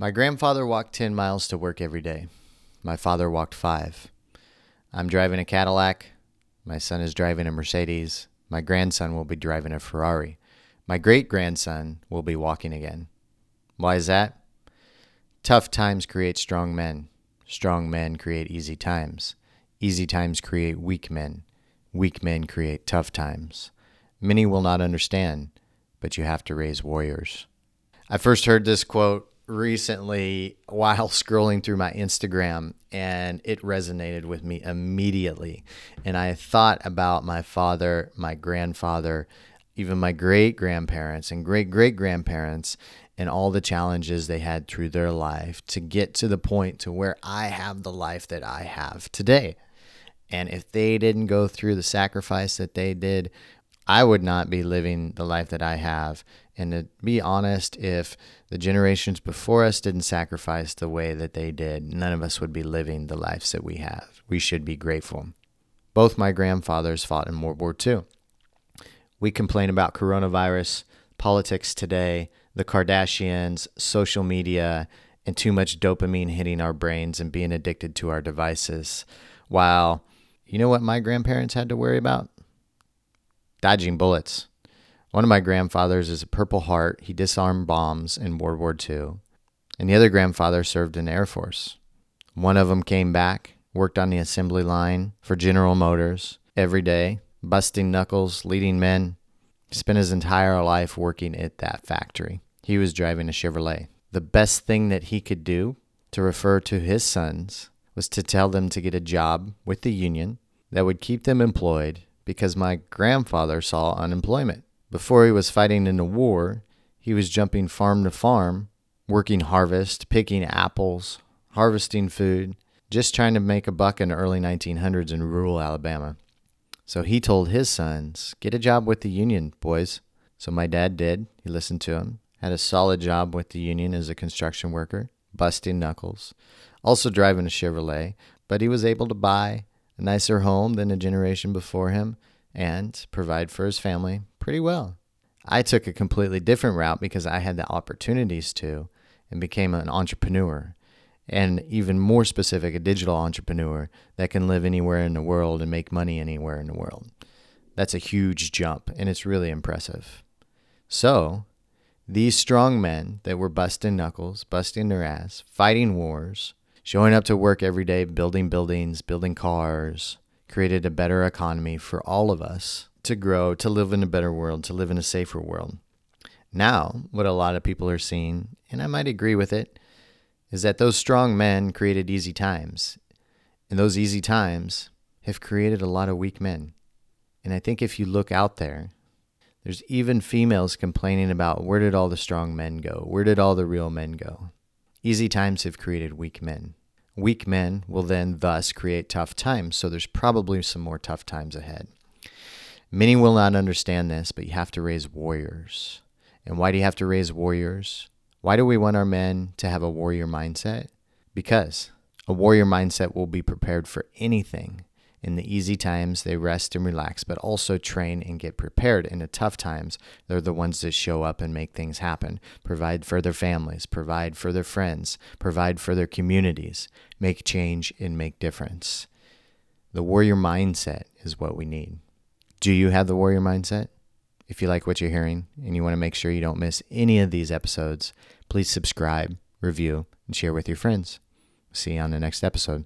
My grandfather walked 10 miles to work every day. My father walked five. I'm driving a Cadillac. My son is driving a Mercedes. My grandson will be driving a Ferrari. My great grandson will be walking again. Why is that? Tough times create strong men. Strong men create easy times. Easy times create weak men. Weak men create tough times. Many will not understand, but you have to raise warriors. I first heard this quote recently while scrolling through my Instagram and it resonated with me immediately. And I thought about my father, my grandfather, even my great grandparents and great great grandparents and all the challenges they had through their life to get to the point to where I have the life that I have today. And if they didn't go through the sacrifice that they did, I would not be living the life that I have. And to be honest, if the generations before us didn't sacrifice the way that they did, none of us would be living the lives that we have. We should be grateful. Both my grandfathers fought in World War II. We complain about coronavirus, politics today, the Kardashians, social media, and too much dopamine hitting our brains and being addicted to our devices. While, you know what my grandparents had to worry about? Dodging bullets. One of my grandfathers is a Purple Heart. He disarmed bombs in World War II. And the other grandfather served in the Air Force. One of them came back, worked on the assembly line for General Motors every day, busting knuckles, leading men. Spent his entire life working at that factory. He was driving a Chevrolet. The best thing that he could do to refer to his sons was to tell them to get a job with the union that would keep them employed because my grandfather saw unemployment. Before he was fighting in the war, he was jumping farm to farm, working harvest, picking apples, harvesting food, just trying to make a buck in the early 1900s in rural Alabama. So he told his sons, Get a job with the union, boys. So my dad did. He listened to him, had a solid job with the union as a construction worker, busting knuckles, also driving a Chevrolet, but he was able to buy a nicer home than a generation before him and provide for his family pretty well. I took a completely different route because I had the opportunities to and became an entrepreneur and even more specific, a digital entrepreneur that can live anywhere in the world and make money anywhere in the world. That's a huge jump and it's really impressive. So, these strong men that were busting knuckles, busting their ass, fighting wars, showing up to work every day, building buildings, building cars, created a better economy for all of us to grow, to live in a better world, to live in a safer world. Now, what a lot of people are seeing, and I might agree with it, is that those strong men created easy times. And those easy times have created a lot of weak men. And I think if you look out there, there's even females complaining about where did all the strong men go? Where did all the real men go? Easy times have created weak men. Weak men will then thus create tough times, so there's probably some more tough times ahead. Many will not understand this, but you have to raise warriors. And why do you have to raise warriors? Why do we want our men to have a warrior mindset? Because a warrior mindset will be prepared for anything in the easy times, they rest and relax, but also train and get prepared. In the tough times, they're the ones that show up and make things happen, provide for their families, provide for their friends, provide for their communities, make change and make difference. The warrior mindset is what we need. Do you have the warrior mindset? If you like what you're hearing and you want to make sure you don't miss any of these episodes, please subscribe, review, and share with your friends. See you on the next episode.